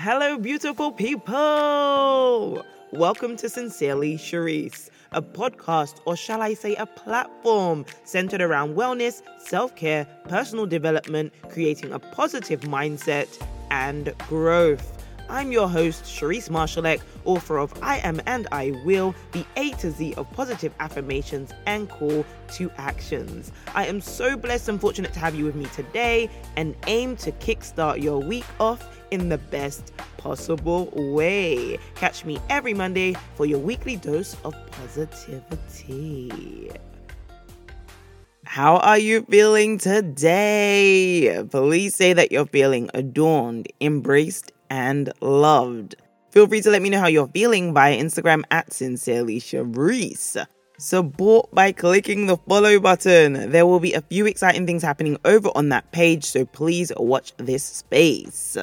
Hello, beautiful people! Welcome to Sincerely Sherrise, a podcast, or shall I say, a platform centered around wellness, self care, personal development, creating a positive mindset, and growth. I'm your host, Sherrise Marshalleck, author of I Am and I Will, the A to Z of positive affirmations and call to actions. I am so blessed and fortunate to have you with me today and aim to kickstart your week off in the best possible way. Catch me every Monday for your weekly dose of positivity. How are you feeling today? Please say that you're feeling adorned, embraced, and loved. Feel free to let me know how you're feeling via Instagram at Sincerely Sherrise. Support by clicking the follow button. There will be a few exciting things happening over on that page, so please watch this space.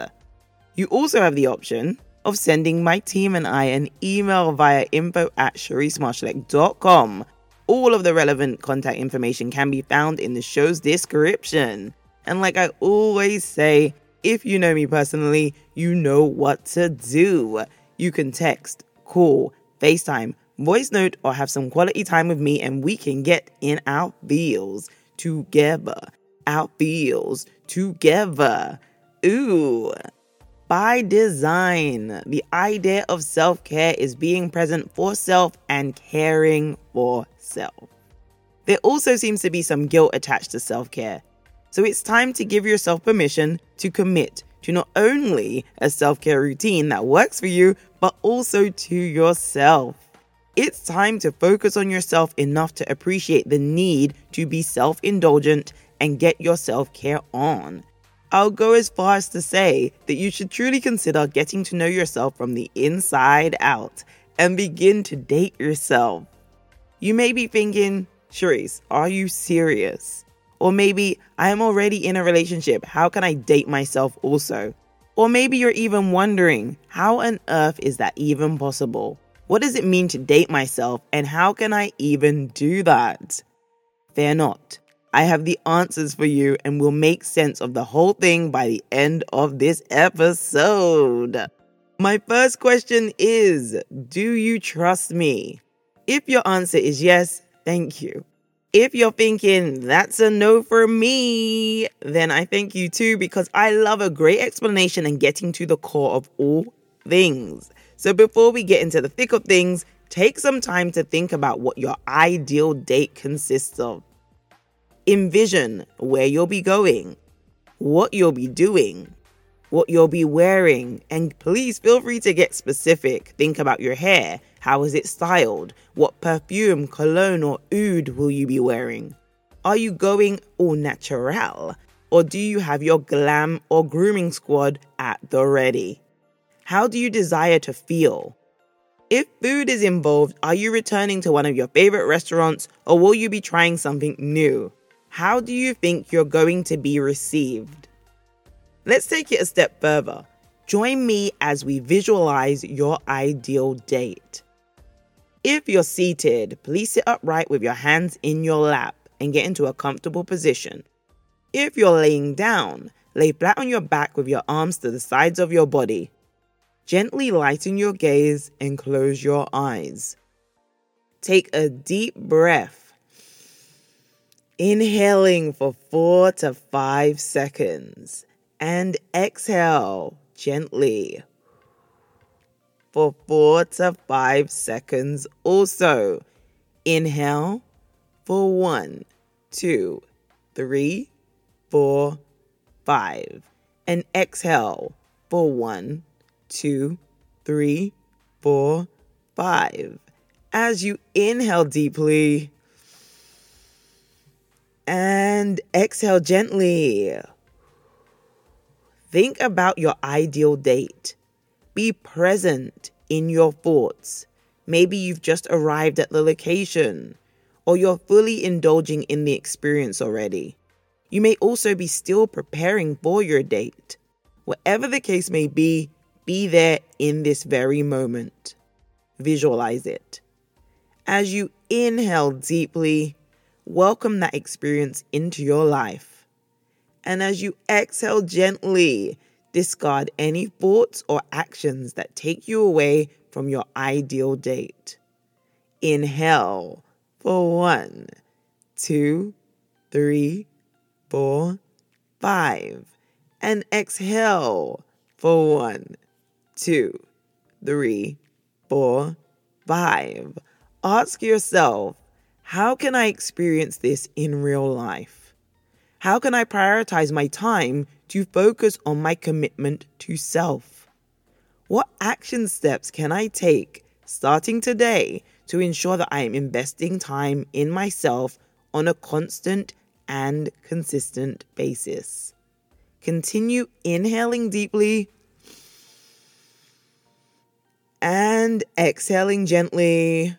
You also have the option of sending my team and I an email via info at sherrisemarshalleck.com. All of the relevant contact information can be found in the show's description. And like I always say, if you know me personally, you know what to do. You can text, call, FaceTime, voice note, or have some quality time with me, and we can get in our feels together. Our feels together. Ooh. By design, the idea of self care is being present for self and caring for self. There also seems to be some guilt attached to self care. So it's time to give yourself permission to commit to not only a self care routine that works for you, but also to yourself. It's time to focus on yourself enough to appreciate the need to be self indulgent and get your self care on. I'll go as far as to say that you should truly consider getting to know yourself from the inside out and begin to date yourself. You may be thinking, Sherrise, are you serious? Or maybe I am already in a relationship. How can I date myself also? Or maybe you're even wondering, how on earth is that even possible? What does it mean to date myself and how can I even do that? Fear not. I have the answers for you and will make sense of the whole thing by the end of this episode. My first question is Do you trust me? If your answer is yes, thank you. If you're thinking that's a no for me, then I thank you too because I love a great explanation and getting to the core of all things. So before we get into the thick of things, take some time to think about what your ideal date consists of. Envision where you'll be going, what you'll be doing, what you'll be wearing, and please feel free to get specific. Think about your hair. How is it styled? What perfume, cologne, or oud will you be wearing? Are you going au natural? Or do you have your glam or grooming squad at the ready? How do you desire to feel? If food is involved, are you returning to one of your favorite restaurants or will you be trying something new? How do you think you're going to be received? Let's take it a step further. Join me as we visualize your ideal date. If you're seated, please sit upright with your hands in your lap and get into a comfortable position. If you're laying down, lay flat on your back with your arms to the sides of your body. Gently lighten your gaze and close your eyes. Take a deep breath, inhaling for four to five seconds and exhale gently for four to five seconds. Also, inhale for one, two, three, four, five, and exhale for one, two, three, four, five. As you inhale deeply and exhale gently. Think about your ideal date. Be present in your thoughts. Maybe you've just arrived at the location, or you're fully indulging in the experience already. You may also be still preparing for your date. Whatever the case may be, be there in this very moment. Visualize it. As you inhale deeply, welcome that experience into your life. And as you exhale gently, Discard any thoughts or actions that take you away from your ideal date. Inhale for one, two, three, four, five. And exhale for one, two, three, four, five. Ask yourself, how can I experience this in real life? How can I prioritize my time to focus on my commitment to self? What action steps can I take starting today to ensure that I am investing time in myself on a constant and consistent basis? Continue inhaling deeply and exhaling gently.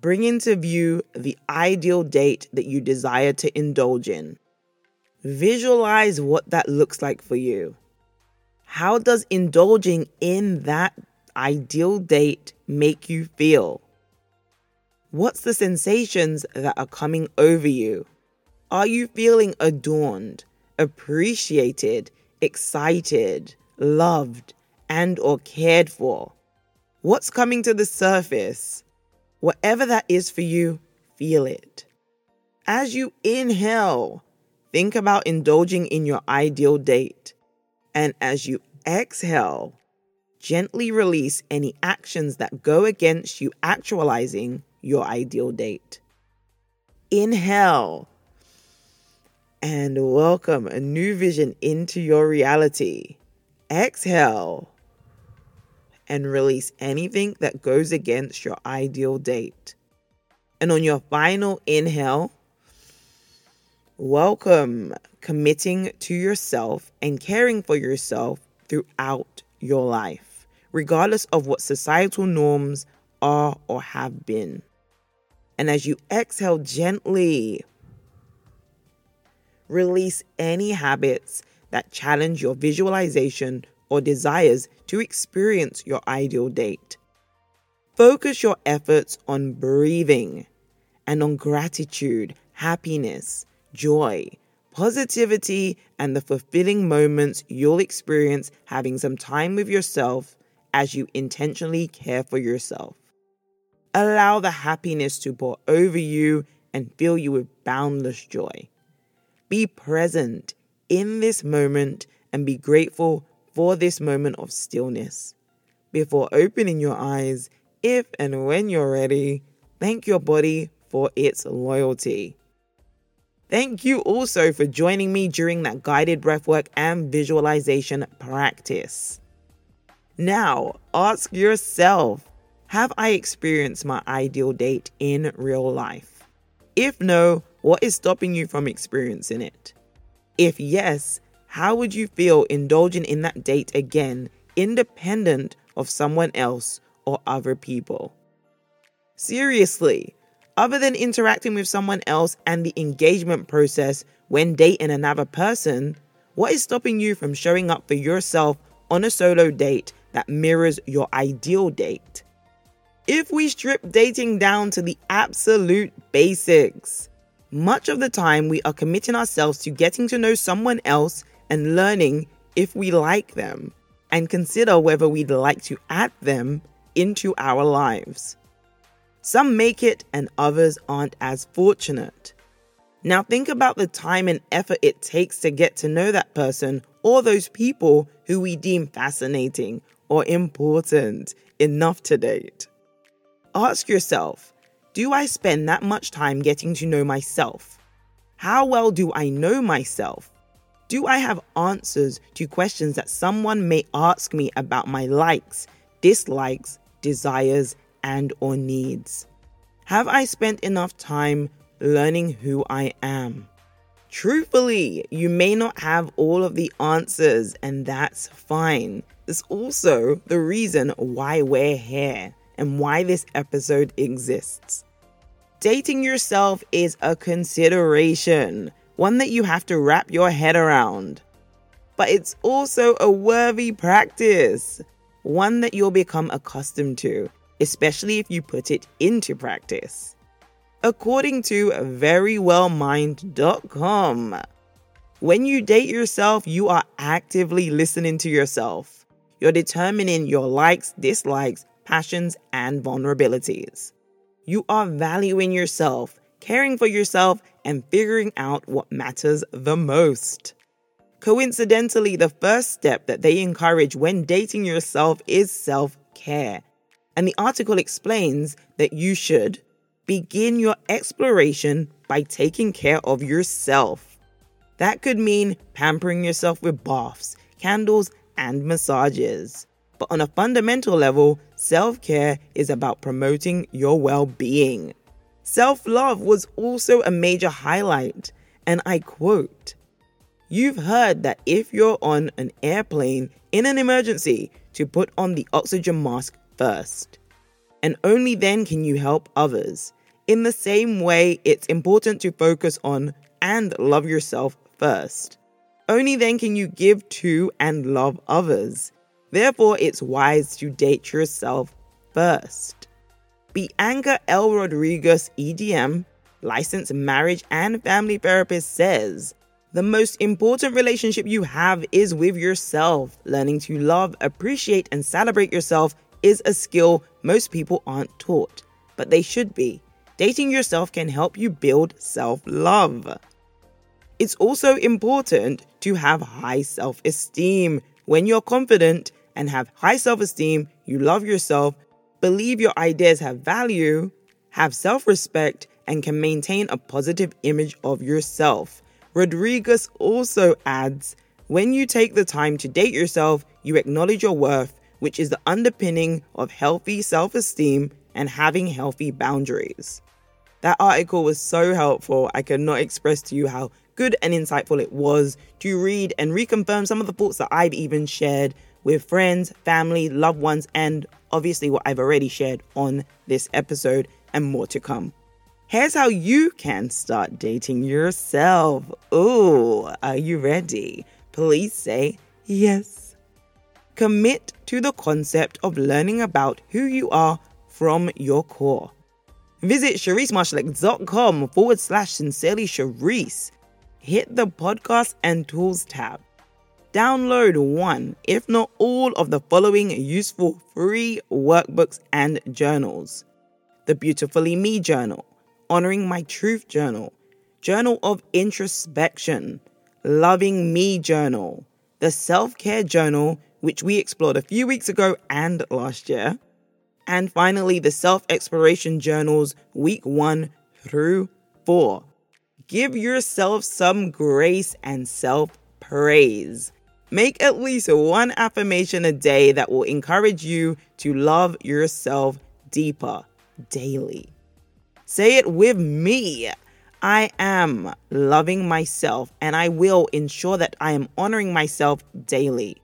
Bring into view the ideal date that you desire to indulge in. Visualize what that looks like for you. How does indulging in that ideal date make you feel? What's the sensations that are coming over you? Are you feeling adorned, appreciated, excited, loved, and or cared for? What's coming to the surface? Whatever that is for you, feel it. As you inhale, think about indulging in your ideal date. And as you exhale, gently release any actions that go against you actualizing your ideal date. Inhale and welcome a new vision into your reality. Exhale and release anything that goes against your ideal date. And on your final inhale, welcome committing to yourself and caring for yourself throughout your life, regardless of what societal norms are or have been. And as you exhale gently, release any habits that challenge your visualization or desires to experience your ideal date. Focus your efforts on breathing and on gratitude, happiness, joy, positivity, and the fulfilling moments you'll experience having some time with yourself as you intentionally care for yourself. Allow the happiness to pour over you and fill you with boundless joy. Be present in this moment and be grateful for this moment of stillness. Before opening your eyes, if and when you're ready, thank your body for its loyalty. Thank you also for joining me during that guided breathwork and visualization practice. Now, ask yourself Have I experienced my ideal date in real life? If no, what is stopping you from experiencing it? If yes, how would you feel indulging in that date again, independent of someone else or other people? Seriously, other than interacting with someone else and the engagement process when dating another person, what is stopping you from showing up for yourself on a solo date that mirrors your ideal date? If we strip dating down to the absolute basics, much of the time we are committing ourselves to getting to know someone else and learning if we like them and consider whether we'd like to add them into our lives. Some make it and others aren't as fortunate. Now, think about the time and effort it takes to get to know that person or those people who we deem fascinating or important enough to date. Ask yourself Do I spend that much time getting to know myself? How well do I know myself? Do I have answers to questions that someone may ask me about my likes, dislikes, desires, and or needs? Have I spent enough time learning who I am? Truthfully, you may not have all of the answers, and that's fine. It's also the reason why we're here and why this episode exists. Dating yourself is a consideration one that you have to wrap your head around. But it's also a worthy practice, one that you'll become accustomed to, especially if you put it into practice. According to verywellmind.com, When you date yourself, you are actively listening to yourself. You're determining your likes, dislikes, passions, and vulnerabilities. You are valuing yourself, caring for yourself, and figuring out what matters the most. Coincidentally, the first step that they encourage when dating yourself is self care. And the article explains that you should begin your exploration by taking care of yourself. That could mean pampering yourself with baths, candles, and massages. But on a fundamental level, self care is about promoting your well being. Self love was also a major highlight, and I quote You've heard that if you're on an airplane in an emergency, to put on the oxygen mask first. And only then can you help others. In the same way, it's important to focus on and love yourself first. Only then can you give to and love others. Therefore, it's wise to date yourself first. Bianca L. Rodriguez, EDM, licensed marriage and family therapist, says the most important relationship you have is with yourself. Learning to love, appreciate, and celebrate yourself is a skill most people aren't taught, but they should be. Dating yourself can help you build self love. It's also important to have high self esteem. When you're confident and have high self esteem, you love yourself, believe your ideas have value, have self respect, and can maintain a positive image of yourself. Rodriguez also adds when you take the time to date yourself, you acknowledge your worth, which is the underpinning of healthy self esteem and having healthy boundaries. That article was so helpful, I cannot express to you how good and insightful it was to read and reconfirm some of the thoughts that I've even shared with friends, family, loved ones, and obviously what I've already shared on this episode, and more to come. Here's how you can start dating yourself. Ooh, are you ready? Please say yes. Commit to the concept of learning about who you are from your core. Visit SherriseMarshalleck.com forward slash sincerely Sherrise. Hit the podcast and tools tab. Download one, if not all, of the following useful free workbooks and journals the Beautifully Me Journal Honoring My Truth Journal, Journal of Introspection, Loving Me Journal, the Self Care Journal, which we explored a few weeks ago and last year, and finally the Self Exploration Journals, week one through four. Give yourself some grace and self praise. Make at least one affirmation a day that will encourage you to love yourself deeper daily. Say it with me. I am loving myself and I will ensure that I am honoring myself daily.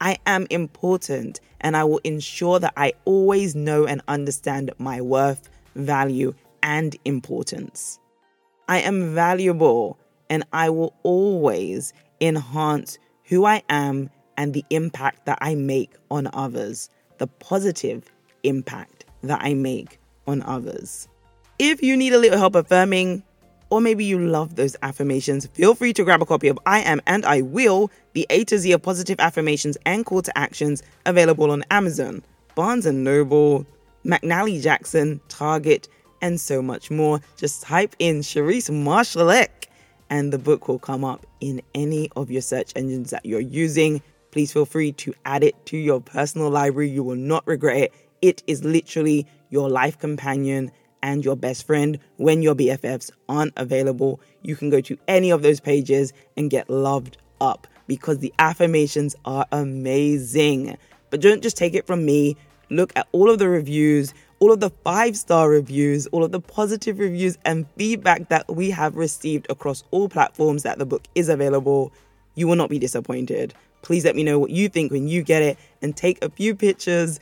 I am important and I will ensure that I always know and understand my worth, value, and importance. I am valuable and I will always enhance who I am and the impact that I make on others, the positive impact that I make on others. If you need a little help affirming, or maybe you love those affirmations, feel free to grab a copy of I Am and I Will, the A to Z of positive affirmations and call to actions available on Amazon, Barnes & Noble, McNally Jackson, Target, and so much more. Just type in Sherrise Marshalleck and the book will come up in any of your search engines that you're using. Please feel free to add it to your personal library. You will not regret it. It is literally your life companion and your best friend when your BFFs aren't available. You can go to any of those pages and get loved up because the affirmations are amazing. But don't just take it from me. Look at all of the reviews, all of the five star reviews, all of the positive reviews and feedback that we have received across all platforms that the book is available. You will not be disappointed. Please let me know what you think when you get it and take a few pictures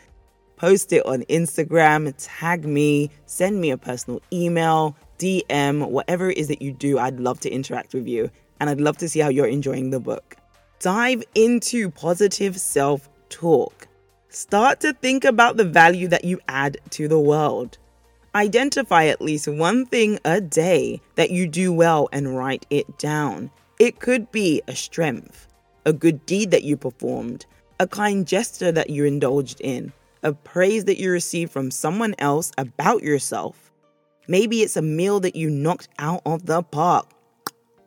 post it on Instagram, tag me, send me a personal email, DM, whatever it is that you do. I'd love to interact with you and I'd love to see how you're enjoying the book. Dive into positive self talk. Start to think about the value that you add to the world. Identify at least one thing a day that you do well and write it down. It could be a strength, a good deed that you performed, a kind gesture that you indulged in, a praise that you received from someone else about yourself. Maybe it's a meal that you knocked out of the park.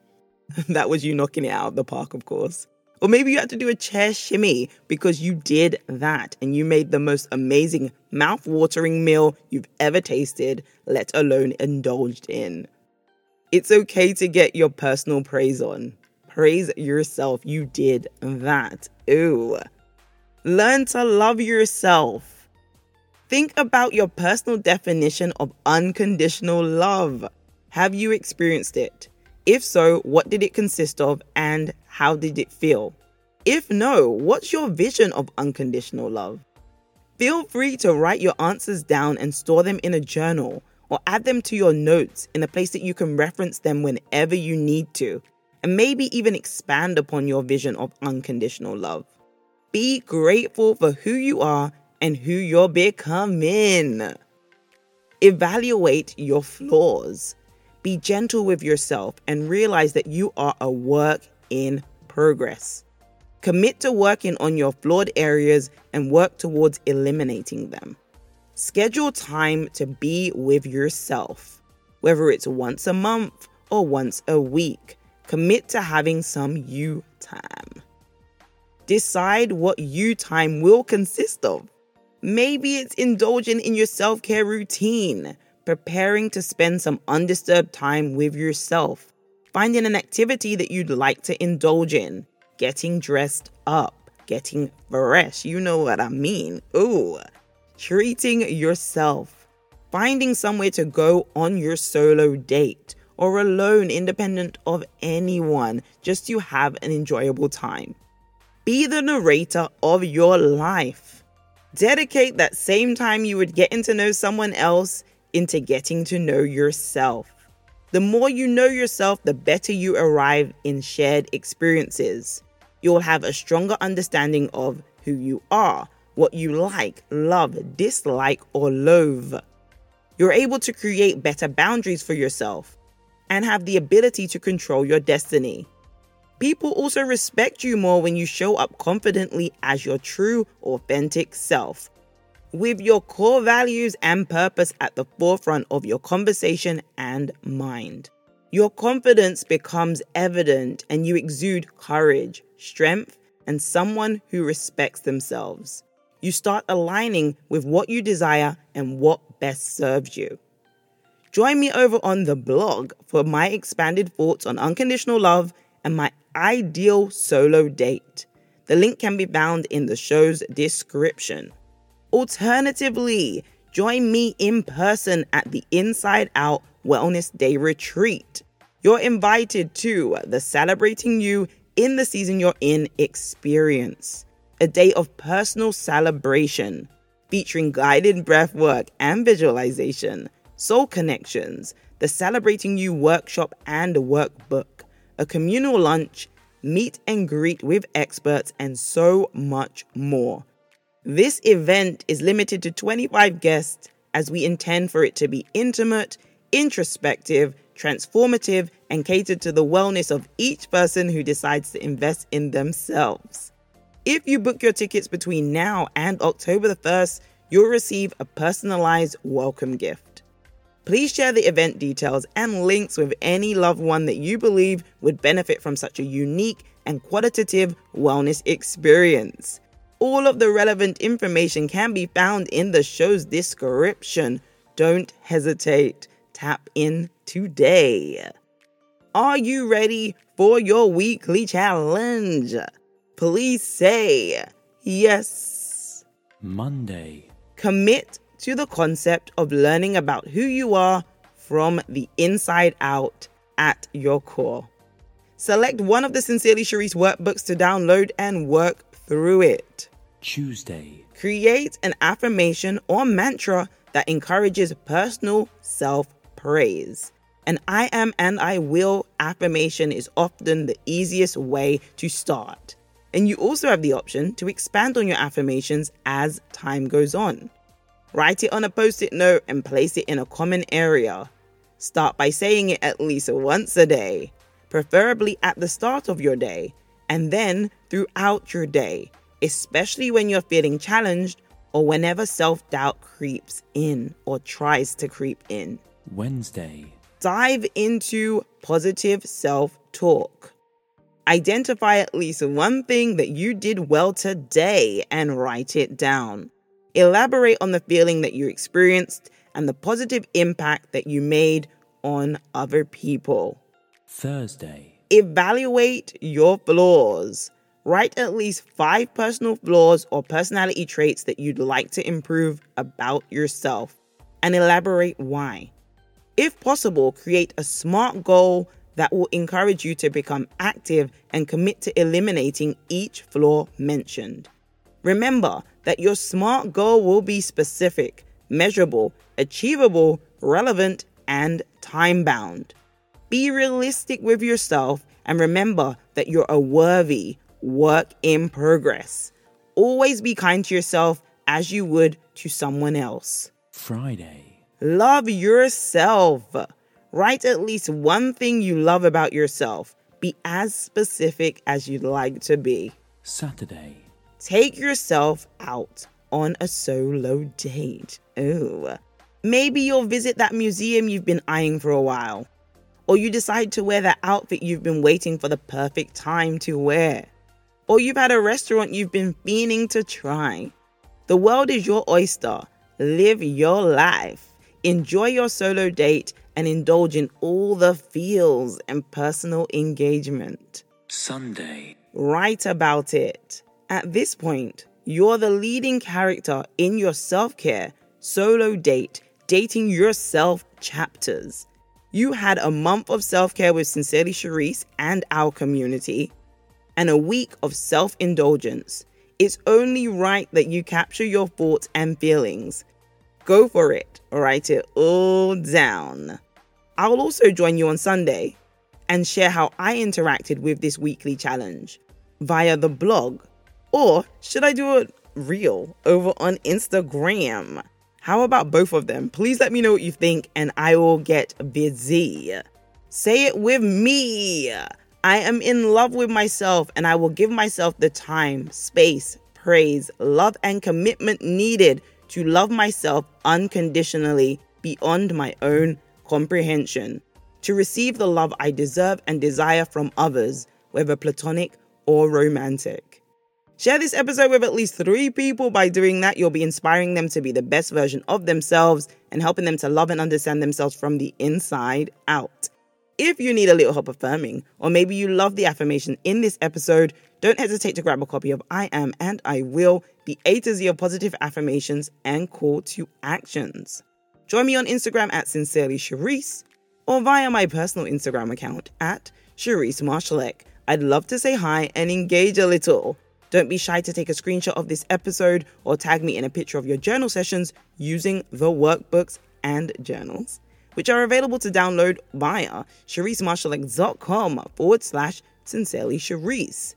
that was you knocking it out of the park, of course. Or maybe you had to do a chair shimmy because you did that and you made the most amazing mouth-watering meal you've ever tasted, let alone indulged in. It's okay to get your personal praise on. Praise yourself. You did that. Ooh. Learn to love yourself. Think about your personal definition of unconditional love. Have you experienced it? If so, what did it consist of and how did it feel? If no, what's your vision of unconditional love? Feel free to write your answers down and store them in a journal or add them to your notes in a place that you can reference them whenever you need to, and maybe even expand upon your vision of unconditional love. Be grateful for who you are and who you're becoming. Evaluate your flaws. Be gentle with yourself and realize that you are a work in progress. Commit to working on your flawed areas and work towards eliminating them. Schedule time to be with yourself, whether it's once a month or once a week. Commit to having some you time. Decide what you time will consist of. Maybe it's indulging in your self care routine, preparing to spend some undisturbed time with yourself, finding an activity that you'd like to indulge in, getting dressed up, getting fresh. You know what I mean. Ooh, treating yourself, finding somewhere to go on your solo date or alone, independent of anyone, just to have an enjoyable time. Be the narrator of your life. Dedicate that same time you would getting to know someone else into getting to know yourself. The more you know yourself, the better you arrive in shared experiences you'll have a stronger understanding of who you are, what you like, love, dislike, or loathe. You're able to create better boundaries for yourself and have the ability to control your destiny. People also respect you more when you show up confidently as your true, authentic self, with your core values and purpose at the forefront of your conversation and mind. Your confidence becomes evident and you exude courage, strength, and someone who respects themselves. You start aligning with what you desire and what best serves you. Join me over on the blog for my expanded thoughts on unconditional love and my ideal solo date. The link can be found in the show's description. Alternatively, join me in person at the Inside Out Wellness Day Retreat. You're invited to the Celebrating You in the Season You're In experience, a day of personal celebration featuring guided breath work and visualization, soul connections, the Celebrating You workshop and workbook, a communal lunch, meet and greet with experts, and so much more. This event is limited to 25 guests as we intend for it to be intimate, introspective, transformative, and catered to the wellness of each person who decides to invest in themselves. If you book your tickets between now and October the 1st, you'll receive a personalized welcome gift. Please share the event details and links with any loved one that you believe would benefit from such a unique and qualitative wellness experience. All of the relevant information can be found in the show's description. Don't hesitate. Tap in today. Are you ready for your weekly challenge? Please say yes. Monday. Commit to the concept of learning about who you are from the inside out at your core. Select one of the Sincerely Sherrise workbooks to download and work through it. Tuesday. Create an affirmation or mantra that encourages personal self praise. An I am and I will affirmation is often the easiest way to start. And you also have the option to expand on your affirmations as time goes on. Write it on a post it note and place it in a common area. Start by saying it at least once a day. preferably at the start of your day and then throughout your day, especially when you're feeling challenged or whenever self doubt creeps in or tries to creep in. Wednesday, Dive into positive self talk. Identify at least one thing that you did well today and write it down. Elaborate on the feeling that you experienced and the positive impact that you made on other people. Thursday, Evaluate your flaws. Write at least five personal flaws or personality traits that you'd like to improve about yourself and elaborate why. If possible, create a SMART goal that will encourage you to become active and commit to eliminating each flaw mentioned. Remember that your SMART goal will be specific, measurable, achievable, relevant, and time bound. Be realistic with yourself and remember that you're a worthy work in progress. Always be kind to yourself as you would to someone else. Friday, Love yourself. Write at least one thing you love about yourself. Be as specific as you'd like to be. Saturday, Take yourself out on a solo date. Ooh. Maybe you'll visit that museum you've been eyeing for a while. Or you decide to wear that outfit you've been waiting for the perfect time to wear. Or you've had a restaurant you've been fiending to try. The world is your oyster. Live your life. Enjoy your solo date and indulge in all the feels and personal engagement. Sunday, Write about it. At this point, you're the leading character in your self care, solo date, dating yourself chapters. You had a month of self care with Sincerely Sherrise and our community, and a week of self indulgence. It's only right that you capture your thoughts and feelings. Go for it, write it all down. I'll also join you on Sunday and share how I interacted with this weekly challenge via the blog. Or should I do a reel over on Instagram? How about both of them? Please let me know what you think and I will get busy. Say it with me. I am in love with myself and I will give myself the time, space, praise, love, and commitment needed to love myself unconditionally beyond my own comprehension, to receive the love I deserve and desire from others, whether platonic or romantic. Share this episode with at least three people. By doing that, you'll be inspiring them to be the best version of themselves and helping them to love and understand themselves from the inside out. If you need a little help affirming, or maybe you love the affirmation in this episode, don't hesitate to grab a copy of I Am and I Will, the A to Z of positive affirmations and call to actions. Join me on Instagram at Sincerely Sherrise or via my personal Instagram account at Sherrise Marshalleck. I'd love to say hi and engage a little. Don't be shy to take a screenshot of this episode or tag me in a picture of your journal sessions using the workbooks and journals, which are available to download via SherriseMarshalleck.com forward slash Sincerely Sherrise.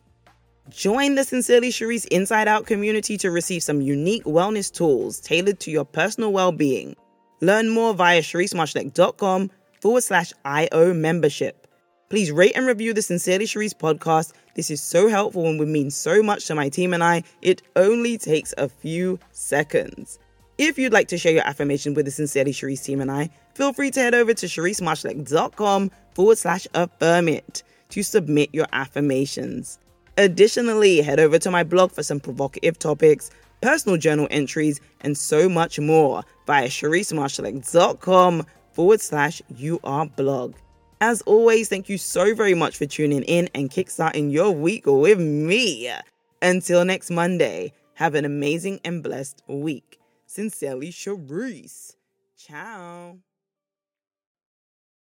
Join the Sincerely Sherrise Inside Out community to receive some unique wellness tools tailored to your personal well being. Learn more via SherriseMarshalleck.com forward slash IO membership. Please rate and review the Sincerely Sherrise podcast. This is so helpful and would mean so much to my team and I. It only takes a few seconds. If you'd like to share your affirmation with the Sincerely Sherrise team and I, feel free to head over to SherriseMarshalleck.com forward slash affirm it to submit your affirmations. Additionally, head over to my blog for some provocative topics, personal journal entries, and so much more via SherriseMarshalleck.com forward slash UR blog. As always, thank you so very much for tuning in and kickstarting your week with me. Until next Monday, have an amazing and blessed week. Sincerely, Sherrise. Ciao.